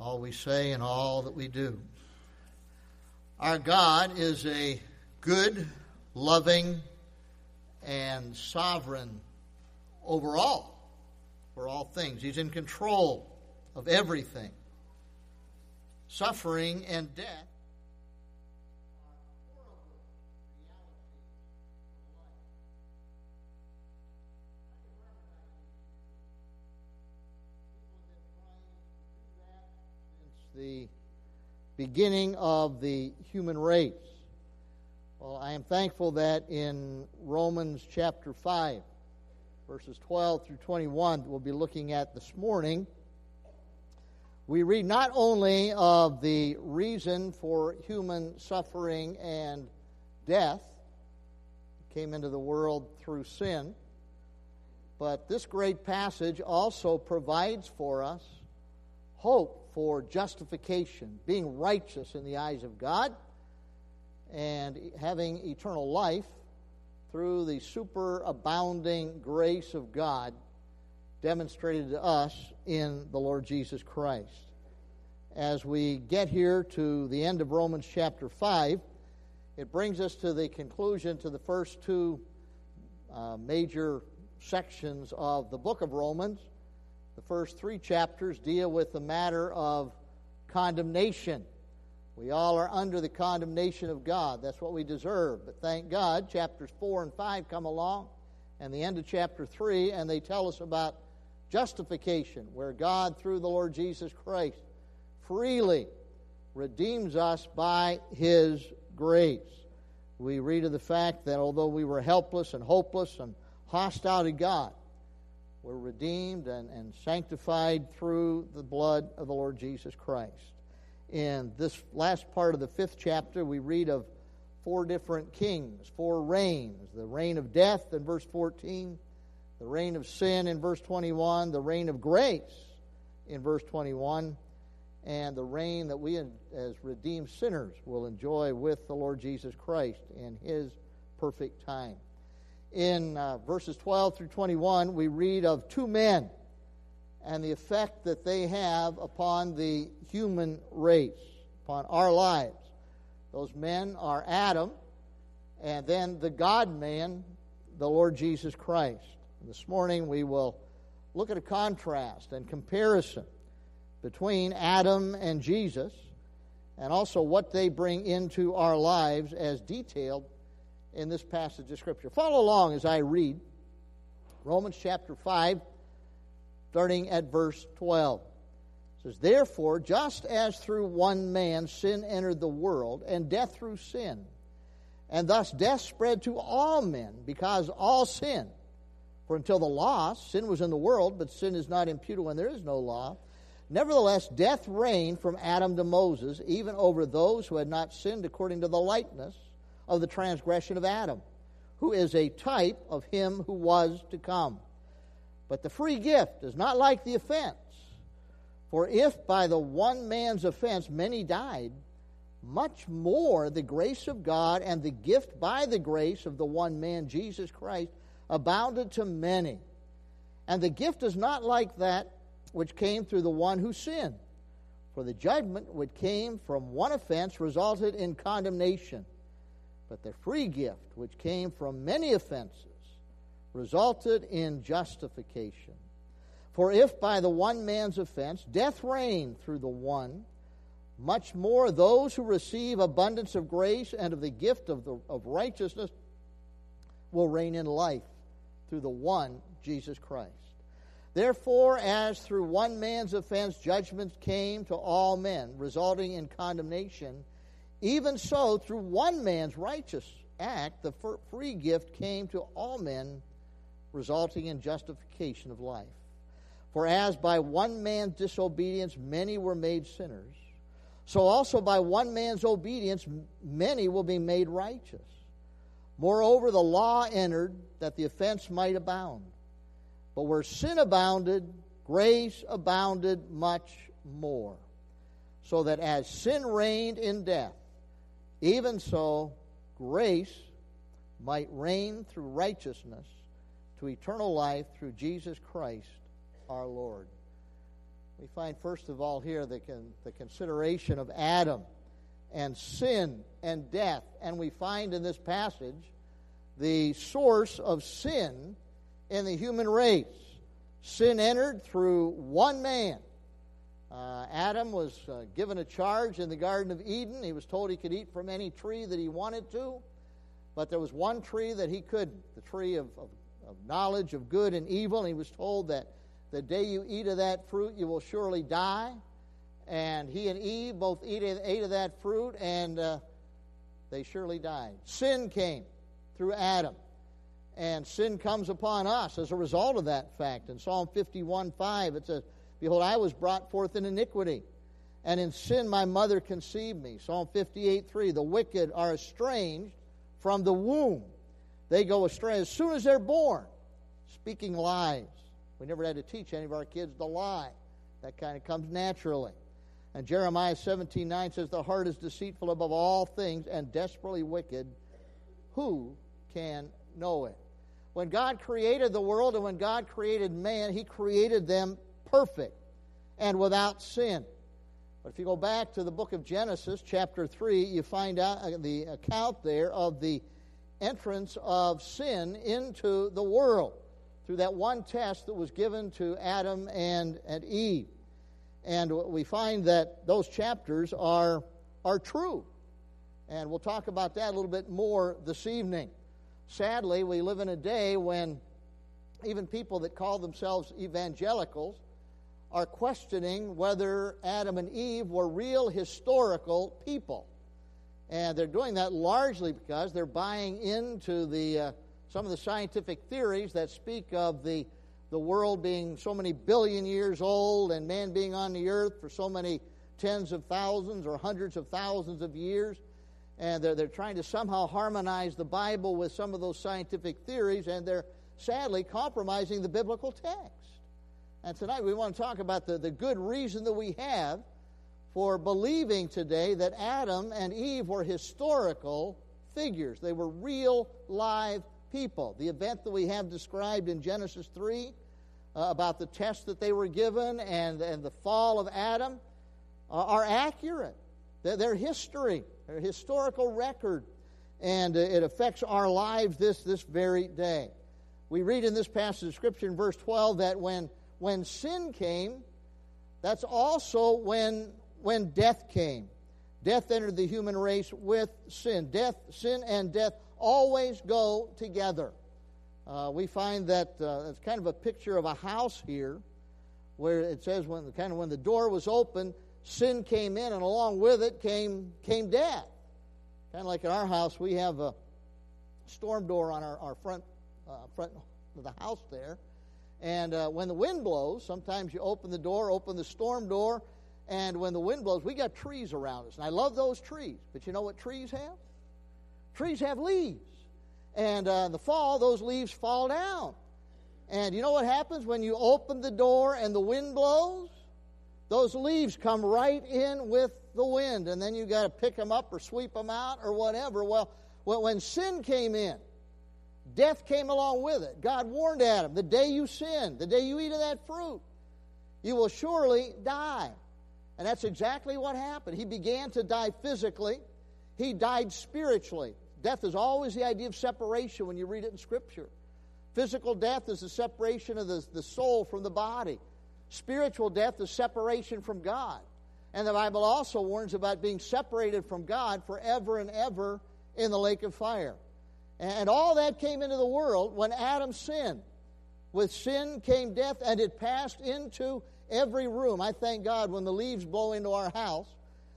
all we say and all that we do. Our God is a good, loving, and sovereign over all, for all things. He's in control of everything. Suffering and death the beginning of the human race. Well, I am thankful that in Romans chapter 5, verses 12 through 21, that we'll be looking at this morning, we read not only of the reason for human suffering and death, came into the world through sin, but this great passage also provides for us hope for justification, being righteous in the eyes of God, and having eternal life through the superabounding grace of God demonstrated to us in the Lord Jesus Christ. As we get here to the end of Romans chapter 5, it brings us to the conclusion to the first two uh, major sections of the book of Romans. The first three chapters deal with the matter of condemnation. We all are under the condemnation of God. That's what we deserve. But thank God, chapters 4 and 5 come along, and the end of chapter 3, and they tell us about justification, where God, through the Lord Jesus Christ, freely redeems us by His grace. We read of the fact that although we were helpless and hopeless and hostile to God, we're redeemed and, and sanctified through the blood of the Lord Jesus Christ. In this last part of the fifth chapter, we read of four different kings, four reigns the reign of death in verse 14, the reign of sin in verse 21, the reign of grace in verse 21, and the reign that we as redeemed sinners will enjoy with the Lord Jesus Christ in his perfect time in uh, verses 12 through 21, we read of two men and the effect that they have upon the human race, upon our lives. Those men are Adam and then the God man, the Lord Jesus Christ. This morning we will look at a contrast and comparison between Adam and Jesus and also what they bring into our lives as detailed in this passage of Scripture. Follow along as I read Romans chapter 5, starting at verse 12. It says, Therefore, just as through one man sin entered the world, and death through sin, and thus death spread to all men, because all sin. For until the law, sin was in the world, but sin is not imputed when there is no law. Nevertheless, death reigned from Adam to Moses, even over those who had not sinned according to the likeness of the transgression of Adam, who is a type of him who was to come. But the free gift is not like the offense. For if by the one man's offense many died, much more the grace of God and the gift by the grace of the one man, Jesus Christ, abounded to many. And the gift is not like that which came through the one who sinned. For the judgment which came from one offense resulted in condemnation but the free gift, which came from many offenses, resulted in justification. For if by the one man's offense death reigned through the one, much more those who receive abundance of grace and of the gift of, the, of righteousness will reign in life through the one, Jesus Christ. Therefore, as through one man's offense judgment came to all men, resulting in condemnation, even so, through one man's righteous act, the free gift came to all men, resulting in justification of life. For as by one man's disobedience many were made sinners, so also by one man's obedience many will be made righteous. Moreover, the law entered that the offense might abound. But where sin abounded, grace abounded much more. So that as sin reigned in death, even so, grace might reign through righteousness to eternal life through Jesus Christ our Lord. we find first of all here the, the consideration of Adam and sin and death. And we find in this passage the source of sin in the human race. Sin entered through one man. Uh, Adam was uh, given a charge in the Garden of Eden. He was told he could eat from any tree that he wanted to, but there was one tree that he couldn't the tree of, of, of knowledge of good and evil. And he was told that the day you eat of that fruit, you will surely die. And he and Eve both ate, ate of that fruit, and uh, they surely died. Sin came through Adam. And sin comes upon us as a result of that fact. In Psalm 51 5, it says, Behold, I was brought forth in iniquity, and in sin my mother conceived me. Psalm 58 3, The wicked are estranged from the womb. They go astray as soon as they're born, speaking lies. We never had to teach any of our kids to lie. That kind of comes naturally. And Jeremiah 17 9 says, The heart is deceitful above all things and desperately wicked. Who can know it? When God created the world and when God created man, He created them perfect and without sin. But if you go back to the book of Genesis, chapter 3, you find out uh, the account there of the entrance of sin into the world through that one test that was given to Adam and, and Eve. And we find that those chapters are, are true. And we'll talk about that a little bit more this evening. Sadly, we live in a day when even people that call themselves evangelicals are questioning whether Adam and Eve were real historical people. And they're doing that largely because they're buying into the uh, some of the scientific theories that speak of the, the world being so many billion years old and man being on the earth for so many tens of thousands or hundreds of thousands of years. And they're, they're trying to somehow harmonize the Bible with some of those scientific theories, and they're sadly compromising the biblical text. And tonight we want to talk about the, the good reason that we have for believing today that Adam and Eve were historical figures. They were real, live people. The event that we have described in Genesis 3 uh, about the test that they were given and, and the fall of Adam uh, are accurate. They're, they're, history, they're historical record, and uh, it affects our lives this, this very day. We read in this passage of Scripture in verse 12 that when, when sin came, that's also when, when death came. Death entered the human race with sin. Death, sin and death always go together. Uh, we find that uh, it's kind of a picture of a house here, where it says when kind of when the door was open, sin came in, and along with it came came death. Kind of like in our house, we have a storm door on our, our front uh, front of the house there, and uh, when the wind blows, sometimes you open the door, open the storm door, and when the wind blows, we got trees around us, and I love those trees. But you know what trees have? Trees have leaves. And uh, in the fall, those leaves fall down. And you know what happens when you open the door and the wind blows? Those leaves come right in with the wind, and then you got to pick them up or sweep them out or whatever. Well, when sin came in, death came along with it. God warned Adam the day you sin, the day you eat of that fruit, you will surely die. And that's exactly what happened. He began to die physically, he died spiritually. Death is always the idea of separation when you read it in Scripture. Physical death is the separation of the, the soul from the body. Spiritual death is separation from God. And the Bible also warns about being separated from God forever and ever in the lake of fire. And all that came into the world when Adam sinned. With sin came death, and it passed into every room. I thank God when the leaves blow into our house,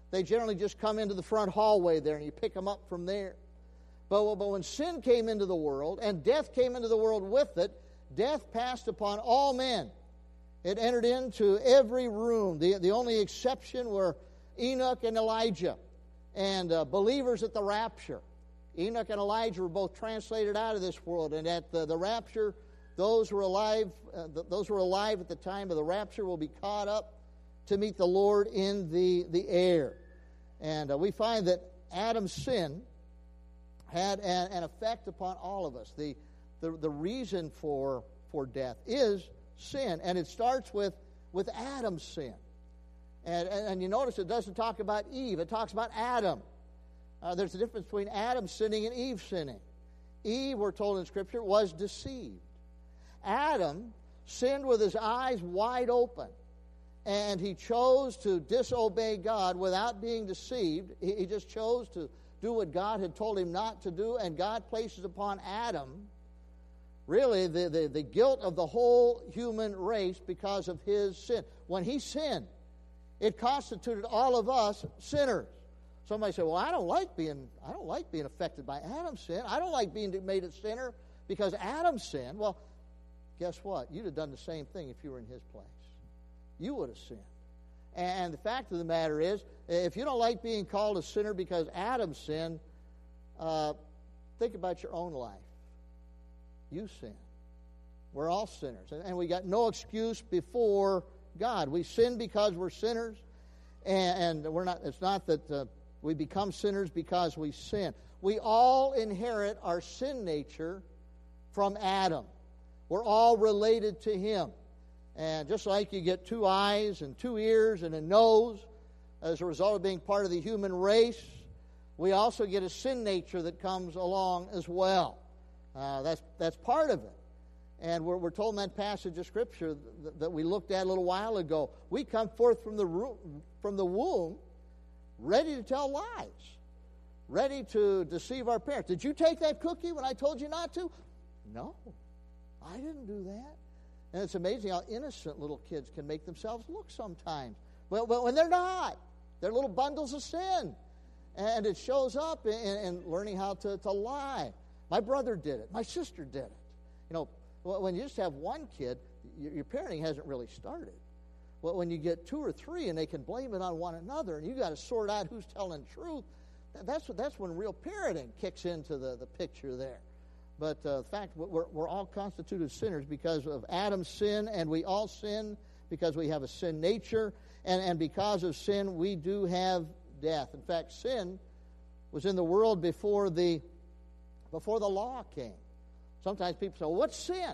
they generally just come into the front hallway there, and you pick them up from there. But, but when sin came into the world and death came into the world with it, death passed upon all men. It entered into every room. The, the only exception were Enoch and Elijah and uh, believers at the rapture. Enoch and Elijah were both translated out of this world, and at the, the rapture, those who are alive, uh, those who are alive at the time of the rapture will be caught up to meet the Lord in the, the air. And uh, we find that Adam's sin had an, an effect upon all of us. The, the, the reason for, for death is sin, and it starts with, with Adam's sin. And, and, and you notice it doesn't talk about Eve, it talks about Adam. Uh, there's a difference between Adam sinning and Eve sinning. Eve, we're told in Scripture, was deceived. Adam sinned with his eyes wide open, and he chose to disobey God without being deceived. He, he just chose to do what God had told him not to do, and God places upon Adam really the, the, the guilt of the whole human race because of his sin. When he sinned, it constituted all of us sinners. Somebody said, "Well, I don't like being I don't like being affected by Adam's sin. I don't like being made a sinner because Adam sinned." Well, guess what? You'd have done the same thing if you were in his place. You would have sinned. And the fact of the matter is, if you don't like being called a sinner because Adam sinned, uh, think about your own life. You sin. We're all sinners. And, we got no excuse before God. We sin because we're sinners. And, we're not, it's not that uh, we become sinners because we sin. We all inherit our sin nature from Adam. We're all related to him. And just like you get two eyes and two ears and a nose as a result of being part of the human race, we also get a sin nature that comes along as well. Uh, that's, that's part of it. And we're, we're told in that passage of Scripture that, that we looked at a little while ago, we come forth from the, from the womb ready to tell lies, ready to deceive our parents. Did you take that cookie when I told you not to? No, I didn't do that. And it's amazing how innocent little kids can make themselves look sometimes. Well, well when they're not, they're little bundles of sin. And it shows up in, in learning how to, to lie. My brother did it. My sister did it. You know, when you just have one kid, your parenting hasn't really started. Well, when you get two or three and they can blame it on one another, and you got to sort out who's telling truth, that's, that's when real parenting kicks into the, the picture there. But uh, the fact we're, we're all constituted sinners because of Adam's sin, and we all sin because we have a sin nature, and, and because of sin, we do have death. In fact, sin was in the world before the before the law came. Sometimes people say, well, what's sin?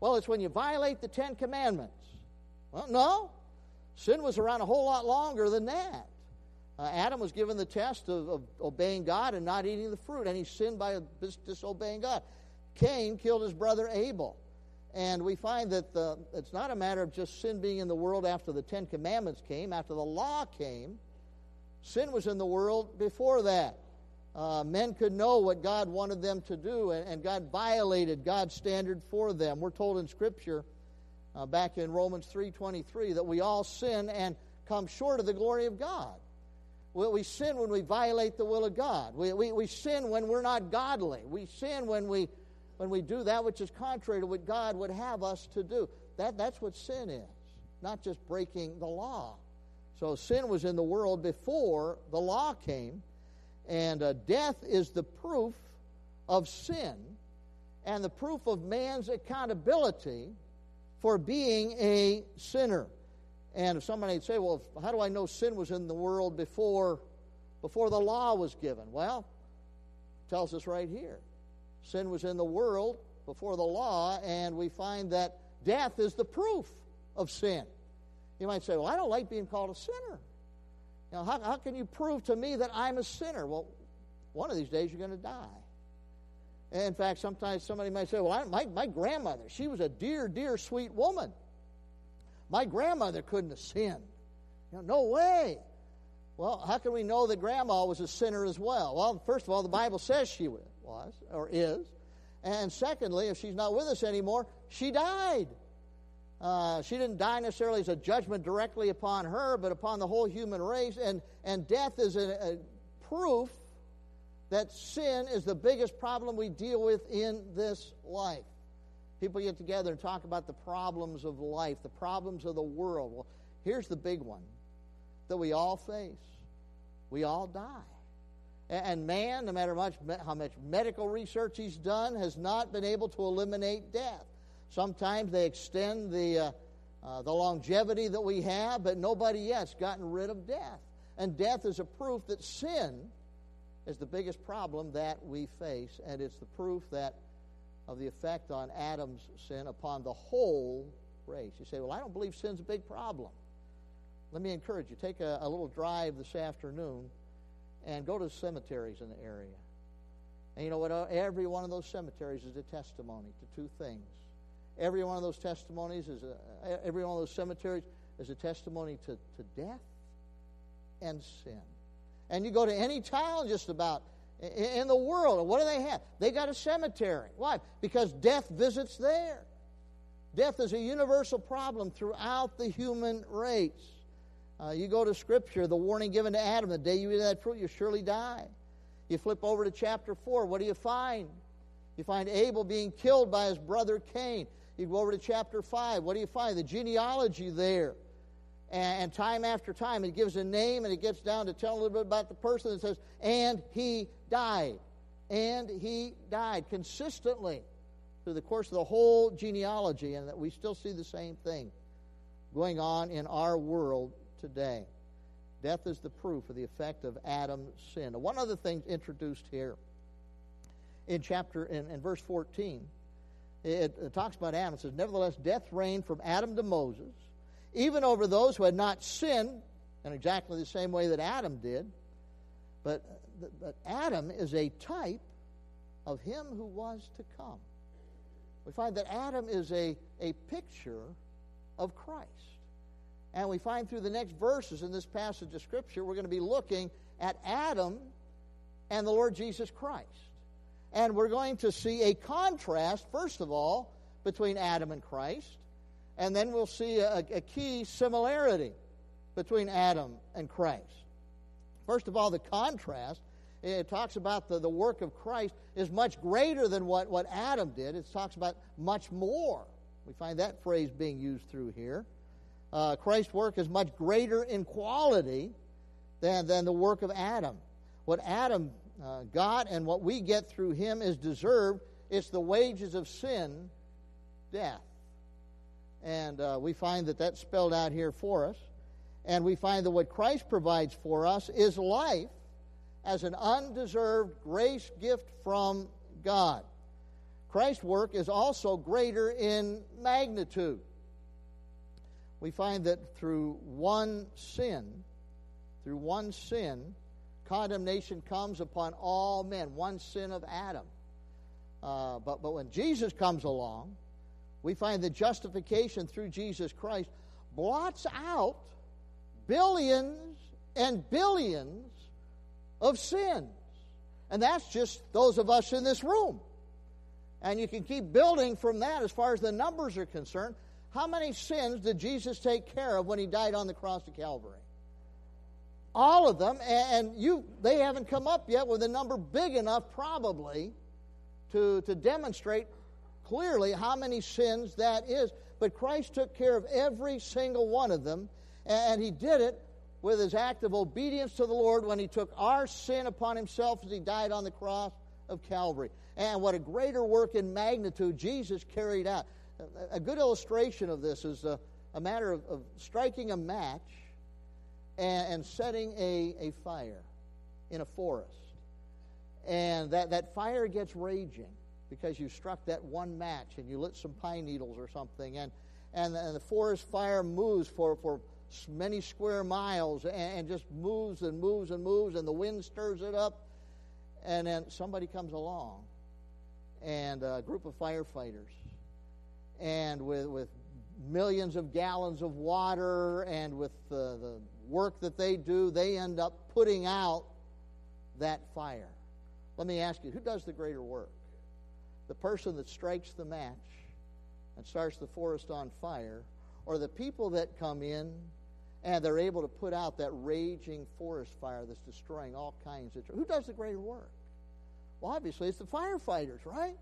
Well, it's when you violate the Ten Commandments. Well, no. Sin was around a whole lot longer than that. Uh, Adam was given the test of, of, obeying God and not eating the fruit, and he sinned by disobeying God. Cain killed his brother Abel. And we find that the, it's not a matter of just sin being in the world after the Ten Commandments came, after the law came. Sin was in the world before that uh, men could know what God wanted them to do, and, and, God violated God's standard for them. We're told in Scripture, uh, back in Romans 3.23, that we all sin and come short of the glory of God. We, we sin when we violate the will of God. We, we, we sin when we're not godly. We sin when we, when we do that which is contrary to what God would have us to do. That, that's what sin is, not just breaking the law. So sin was in the world before the law came. And uh, death is the proof of sin and the proof of man's accountability for being a sinner. And if somebody would say, well, how do I know sin was in the world before, before the law was given? Well, tells us right here. Sin was in the world before the law, and we find that death is the proof of sin. You might say, well, I don't like being called a sinner. You know, how, how can you prove to me that I'm a sinner? Well, one of these days you're going to die. In fact, sometimes somebody might say, well, I, my, my grandmother, she was a dear, dear, sweet woman. My grandmother couldn't have sinned. You know, no way. Well, how can we know that grandma was a sinner as well? Well, first of all, the Bible says she was, or is. And secondly, if she's not with us anymore, she died. Uh, she didn't die necessarily as a judgment directly upon her, but upon the whole human race. And, and death is a, a proof that sin is the biggest problem we deal with in this life. People get together and talk about the problems of life, the problems of the world. Well, here's the big one that we all face we all die. And man, no matter much, how much medical research he's done, has not been able to eliminate death. Sometimes they extend the, uh, uh, the longevity that we have, but nobody yet's gotten rid of death. And death is a proof that sin is the biggest problem that we face, and it's the proof that of the effect on Adam's sin upon the whole race. You say, Well, I don't believe sin's a big problem. Let me encourage you take a, a little drive this afternoon and go to the cemeteries in the area. And you know what? Every one of those cemeteries is a testimony to two things. Every one of those testimonies is a, every one of those cemeteries is a testimony to, to death and sin. And you go to any town just about in the world, what do they have? They got a cemetery. Why? Because death visits there. Death is a universal problem throughout the human race. Uh, you go to Scripture, the warning given to Adam the day you eat that fruit, you surely die. You flip over to chapter 4, what do you find? You find Abel being killed by his brother Cain. You go over to chapter 5, what do you find? The genealogy there. And, and time after time, it gives a name and it gets down to tell a little bit about the person that says, and he died. And he died consistently through the course of the whole genealogy, and that we still see the same thing going on in our world today. Death is the proof of the effect of Adam's sin. One other thing introduced here in chapter in, in verse 14, it, it talks about Adam. It says, Nevertheless, death reigned from Adam to Moses, even over those who had not sinned in exactly the same way that Adam did. But, but Adam is a type of him who was to come. We find that Adam is a, a picture of Christ. And we find through the next verses in this passage of Scripture, we're going to be looking at Adam and the Lord Jesus Christ. And we're going to see a contrast, first of all, between Adam and Christ. And then we'll see a, a key similarity between Adam and Christ. First of all, the contrast. It talks about the, the work of Christ is much greater than what, what Adam did. It talks about much more. We find that phrase being used through here uh, Christ's work is much greater in quality than, than the work of Adam. What Adam uh, got and what we get through him is deserved. It's the wages of sin, death. And uh, we find that that's spelled out here for us. And we find that what Christ provides for us is life as an undeserved grace gift from God. Christ's work is also greater in magnitude we find that through one sin, through one sin, condemnation comes upon all men, one sin of Adam. Uh, but, but when Jesus comes along, we find that justification through Jesus Christ blots out billions and billions of sins. And that's just those of us in this room. And you can keep building from that as far as the numbers are concerned. How many sins did Jesus take care of when he died on the cross of Calvary? All of them, and you they haven't come up yet with a number big enough probably to, to demonstrate clearly how many sins that is. But Christ took care of every single one of them, and he did it with his act of obedience to the Lord when he took our sin upon himself as he died on the cross of Calvary. And what a greater work in magnitude Jesus carried out a good illustration of this is a, a matter of, of, striking a match and, and setting a, a fire in a forest. And that, that fire gets raging because you struck that one match and you lit some pine needles or something. And, and, and the forest fire moves for, for many square miles and, and just moves and moves and moves, and the wind stirs it up. And then somebody comes along, and uh, a group of firefighters and with, with millions of gallons of water and with the, the work that they do, they end up putting out that fire. Let me ask you who does the greater work? The person that strikes the match and starts the forest on fire, or the people that come in and they're able to put out that raging forest fire that's destroying all kinds of. Trees. Who does the greater work? Well, obviously, it's the firefighters, right?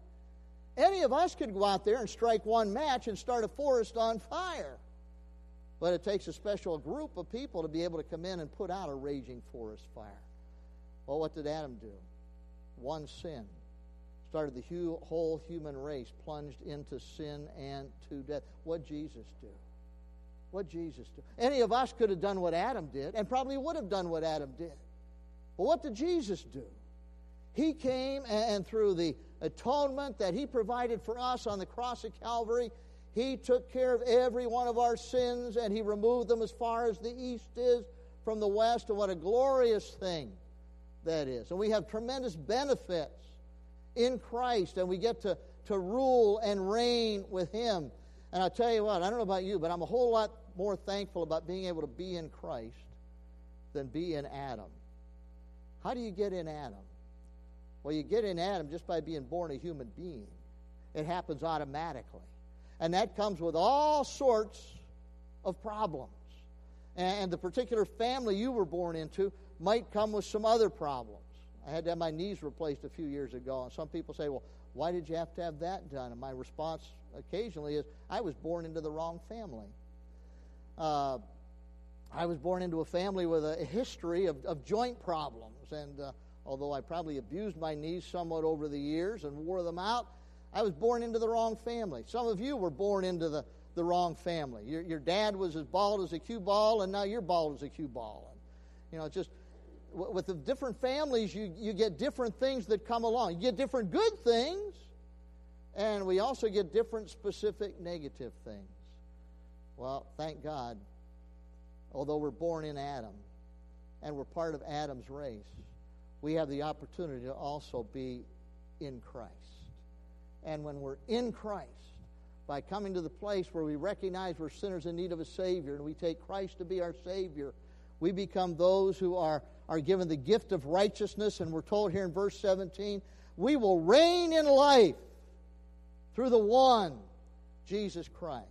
Any of us could go out there and strike one match and start a forest on fire. But it takes a special group of people to be able to come in and put out a raging forest fire. Well, what did Adam do? One sin started the whole human race plunged into sin and to death. What Jesus do? What Jesus do? Any of us could have done what Adam did and probably would have done what Adam did. But what did Jesus do? He came and through the atonement that He provided for us on the cross of Calvary, He took care of every one of our sins and He removed them as far as the east is from the west. And what a glorious thing that is. And we have tremendous benefits in Christ, and we get to, to rule and reign with Him. And I tell you what, I don't know about you, but I'm a whole lot more thankful about being able to be in Christ than be in Adam. How do you get in Adam? Well, you get in Adam just by being born a human being. It happens automatically. And that comes with all sorts of problems. And the particular family you were born into might come with some other problems. I had to have my knees replaced a few years ago, and some people say, well, why did you have to have that done? And my response occasionally is, I was born into the wrong family. Uh, I was born into a family with a history of, of joint problems, and uh, although I probably abused my knees somewhat over the years and wore them out, I was born into the wrong family. Some of you were born into the, the wrong family. Your, your dad was as bald as a cue ball, and now you're bald as a cue ball. And, you know, just with the different families, you, you get different things that come along. You get different good things, and we also get different specific negative things. Well, thank God, although we're born in Adam and we're part of Adam's race, we have the opportunity to also be in Christ. And when we're in Christ, by coming to the place where we recognize we're sinners in need of a Savior and we take Christ to be our Savior, we become those who are, are given the gift of righteousness. And we're told here in verse 17, we will reign in life through the one, Jesus Christ.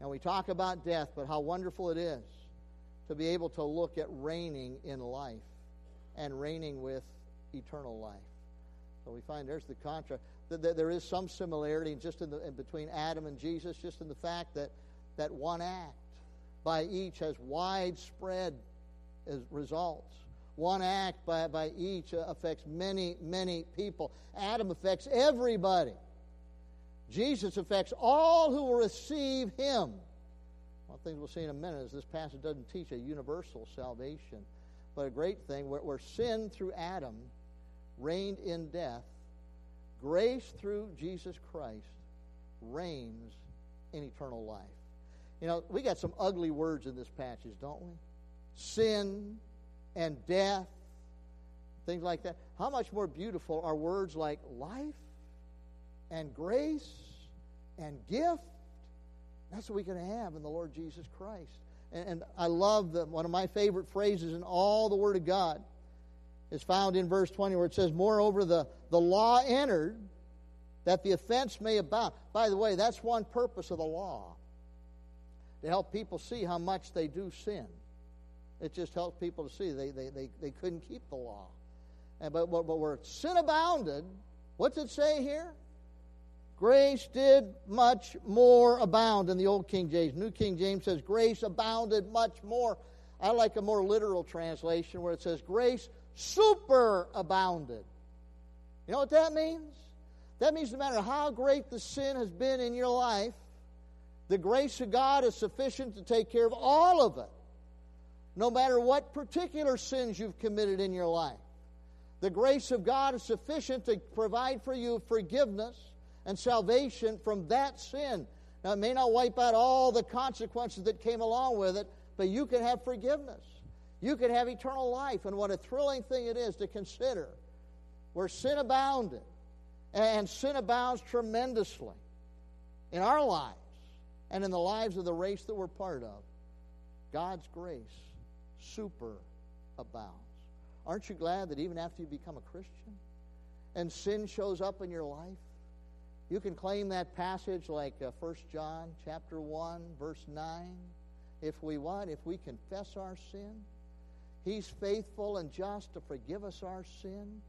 And we talk about death, but how wonderful it is to be able to look at reigning in life and reigning with eternal life. So we find there's the contrast. There is some similarity just in, the, in between Adam and Jesus, just in the fact that, that one act by each has widespread uh, results. One act by, by each affects many, many people. Adam affects everybody. Jesus affects all who will receive him. One thing we'll see in a minute is this passage doesn't teach a universal salvation, but a great thing where, where sin through Adam reigned in death, grace through Jesus Christ reigns in eternal life. You know, we got some ugly words in this passage, don't we? Sin and death, things like that. How much more beautiful are words like life and grace and gift? That's what we can have in the Lord Jesus Christ. And, and I love the, one of my favorite phrases in all the Word of God is found in verse 20 where it says, Moreover, the, the law entered that the offense may abound. By the way, that's one purpose of the law to help people see how much they do sin. It just helps people to see they, they, they, they couldn't keep the law. And, but, but, but where sin abounded, what's it say here? Grace did much more abound in the Old King James. New King James says grace abounded much more. I like a more literal translation where it says grace super abounded. You know what that means? That means no matter how great the sin has been in your life, the grace of God is sufficient to take care of all of it, no matter what particular sins you've committed in your life. The grace of God is sufficient to provide for you forgiveness and salvation from that sin. Now, it may not wipe out all the consequences that came along with it, but you can have forgiveness. You can have eternal life. And what a thrilling thing it is to consider where sin abounded, and sin abounds tremendously in our lives and in the lives of the race that we're part of. God's grace super abounds. Aren't you glad that even after you become a Christian and sin shows up in your life, you can claim that passage like uh, 1 John chapter 1 verse 9. If we what? If we confess our sin, he's faithful and just to forgive us our sin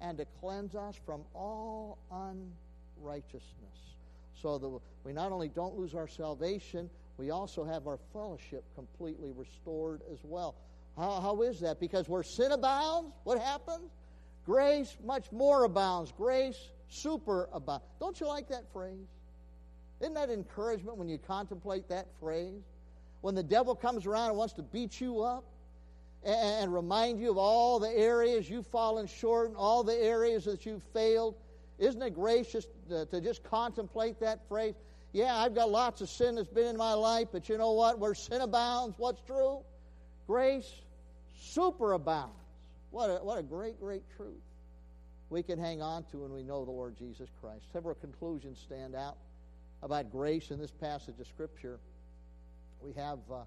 and to cleanse us from all unrighteousness. So that we not only don't lose our salvation, we also have our fellowship completely restored as well. How, how is that? Because where sin abounds, what happens? Grace much more abounds. Grace super abounds. Don't you like that phrase? Isn't that encouragement when you contemplate that phrase? When the devil comes around and wants to beat you up and, and remind you of all the areas you've fallen short and all the areas that you've failed, isn't it gracious to, to just contemplate that phrase? Yeah, I've got lots of sin that's been in my life, but you know what? Where sin abounds, what's true? Grace superabounds. What a, what a great, great truth we can hang on to when we know the Lord Jesus Christ. Several conclusions stand out about grace in this passage of Scripture. We have uh,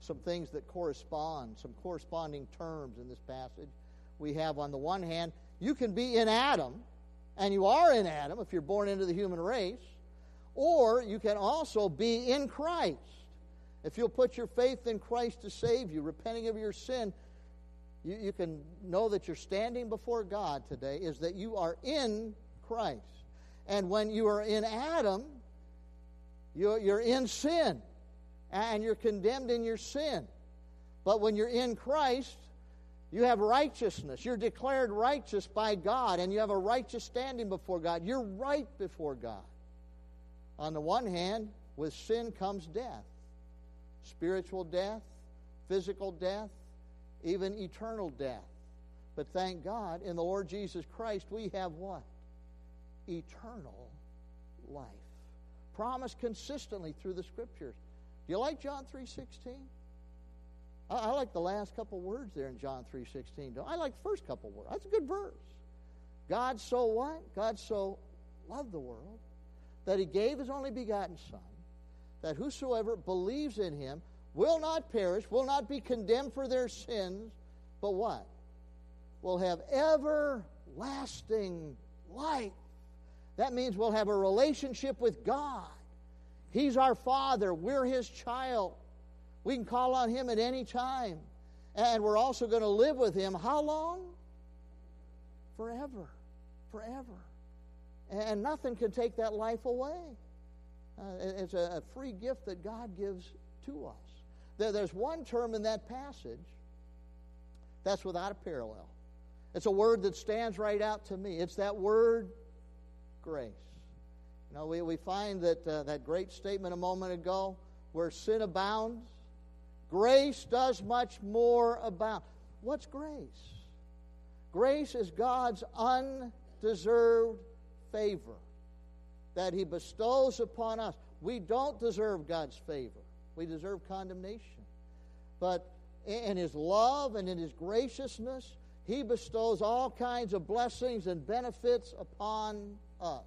some things that correspond, some corresponding terms in this passage. We have, on the one hand, you can be in Adam, and you are in Adam if you're born into the human race, or you can also be in Christ. If you'll put your faith in Christ to save you, repenting of your sin, you, you can know that you're standing before God today is that you are in Christ. And when you are in Adam, you're, you're in sin and you're condemned in your sin. But when you're in Christ, you have righteousness. You're declared righteous by God, and you have a righteous standing before God. You're right before God. On the one hand, with sin comes death spiritual death, physical death, even eternal death. But thank God, in the Lord Jesus Christ, we have what? Eternal life. Promised consistently through the Scriptures. Do you like John 3.16? I, I like the last couple words there in John 3.16. I like the first couple words. That's a good verse. God so what? God so loved the world that he gave his only begotten Son, that whosoever believes in him will not perish, will not be condemned for their sins, but what? Will have everlasting life. That means we'll have a relationship with God. He's our Father, we're His child. We can call on Him at any time. And we're also going to live with Him how long? Forever. Forever. And nothing can take that life away. Uh, it's a free gift that God gives to us. There's one term in that passage that's without a parallel. It's a word that stands right out to me. It's that word, grace. You know, we, we find that uh, that great statement a moment ago, where sin abounds, grace does much more abound. What's grace? Grace is God's undeserved favor that He bestows upon us. We don't deserve God's favor we deserve condemnation. But in His love and in His graciousness, He bestows all kinds of blessings and benefits upon us.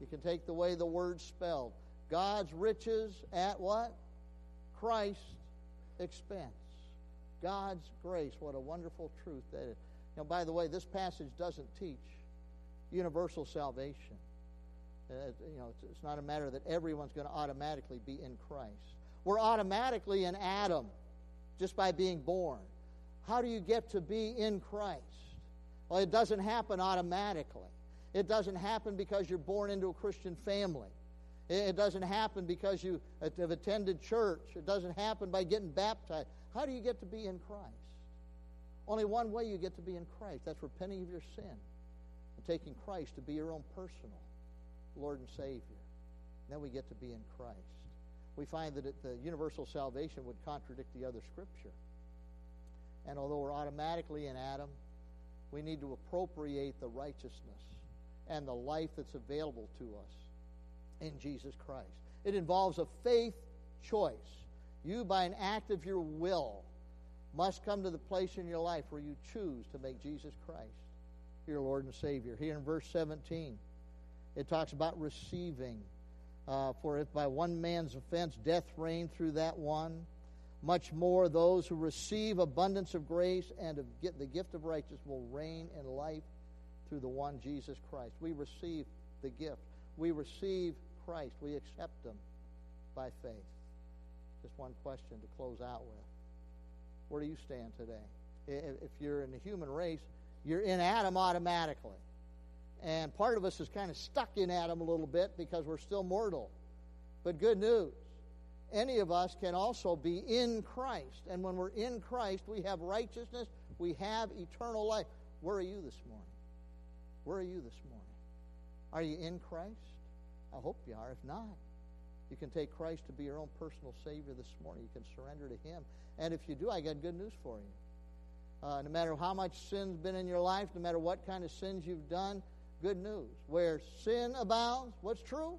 You can take the way the word spelled. God's riches at what? Christ's expense. God's grace. What a wonderful truth that is. Now, by the way, this passage doesn't teach universal salvation. Uh, you know, it's, it's not a matter that everyone's going to automatically be in Christ. We're automatically in Adam just by being born. How do you get to be in Christ? Well, it doesn't happen automatically. It doesn't happen because you're born into a Christian family. It doesn't happen because you have attended church. It doesn't happen by getting baptized. How do you get to be in Christ? Only one way you get to be in Christ. That's repenting of your sin taking Christ to be your own personal Lord and Savior. Then we get to be in Christ we find that the universal salvation would contradict the other scripture. And although we're automatically in Adam, we need to appropriate the righteousness and the life that's available to us in Jesus Christ. It involves a faith choice. You, by an act of your will, must come to the place in your life where you choose to make Jesus Christ your Lord and Savior. Here in verse 17, it talks about receiving uh, for if by one man's offense death reigned through that one, much more those who receive abundance of grace and of get the gift of righteousness will reign in life through the one Jesus Christ. We receive the gift. We receive Christ. We accept him by faith. Just one question to close out with. Where do you stand today? If you're in the human race, you're in Adam automatically. And part of us is kind of stuck in Adam a little bit because we're still mortal. But good news any of us can also be in Christ. And when we're in Christ, we have righteousness, we have eternal life. Where are you this morning? Where are you this morning? Are you in Christ? I hope you are. If not, you can take Christ to be your own personal Savior this morning. You can surrender to Him. And if you do, I got good news for you. Uh, no matter how much sin's been in your life, no matter what kind of sins you've done, good news. Where sin abounds, what's true?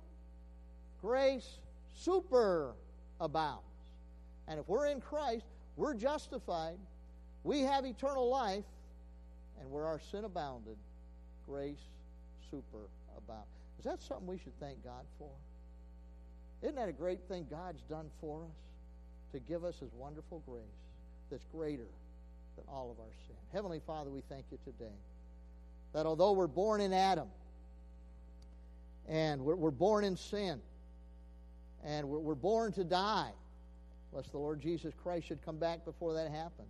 grace super abounds. And if we're in Christ, we're justified, we have eternal life, and where our sin abounded, grace super abounds. Is that something we should thank God for? Isn't that a great thing God's done for us? To give us His wonderful grace that's greater than all of our sin. Heavenly Father, we thank you today that although we're born in Adam and we're, we're born in sin and we're, we're born to die, lest the Lord Jesus Christ should come back before that happens.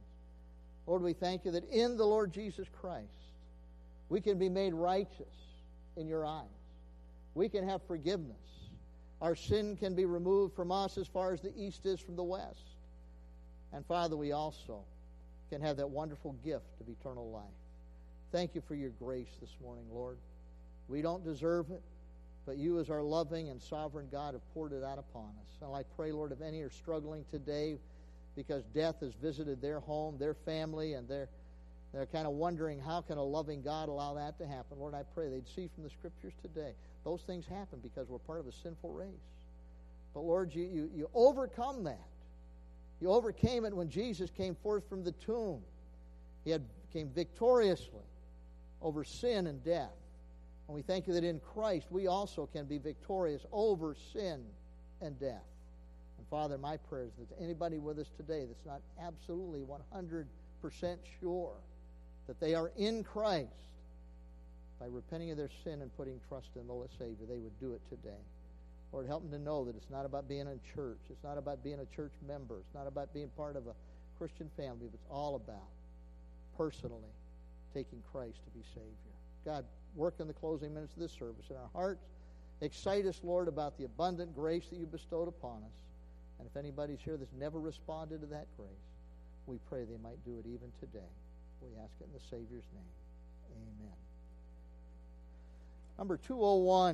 Lord, we thank you that in the Lord Jesus Christ we can be made righteous in your eyes. We can have forgiveness. Our sin can be removed from us as far as the east is from the west. And Father, we also can have that wonderful gift of eternal life. Thank you for your grace this morning, Lord. We don't deserve it, but you, as our loving and sovereign God, have poured it out upon us. And I pray, Lord, if any are struggling today because death has visited their home, their family, and they're, they're kind of wondering how can a loving God allow that to happen, Lord, I pray they'd see from the scriptures today those things happen because we're part of a sinful race. But Lord, you, you, you overcome that. You overcame it when Jesus came forth from the tomb. He had, came victoriously over sin and death. And we thank you that in Christ we also can be victorious over sin and death. And Father, my prayer is that anybody with us today that's not absolutely 100% sure that they are in Christ, by repenting of their sin and putting trust in the Lord Savior, they would do it today. Lord, help them to know that it's not about being in church. It's not about being a church member. It's not about being part of a Christian family. But it's all about personally taking Christ to be Savior. God, work in the closing minutes of this service in our hearts. Excite us, Lord, about the abundant grace that you bestowed upon us. And if anybody's here that's never responded to that grace, we pray they might do it even today. We ask it in the Savior's name. Amen. Number 201.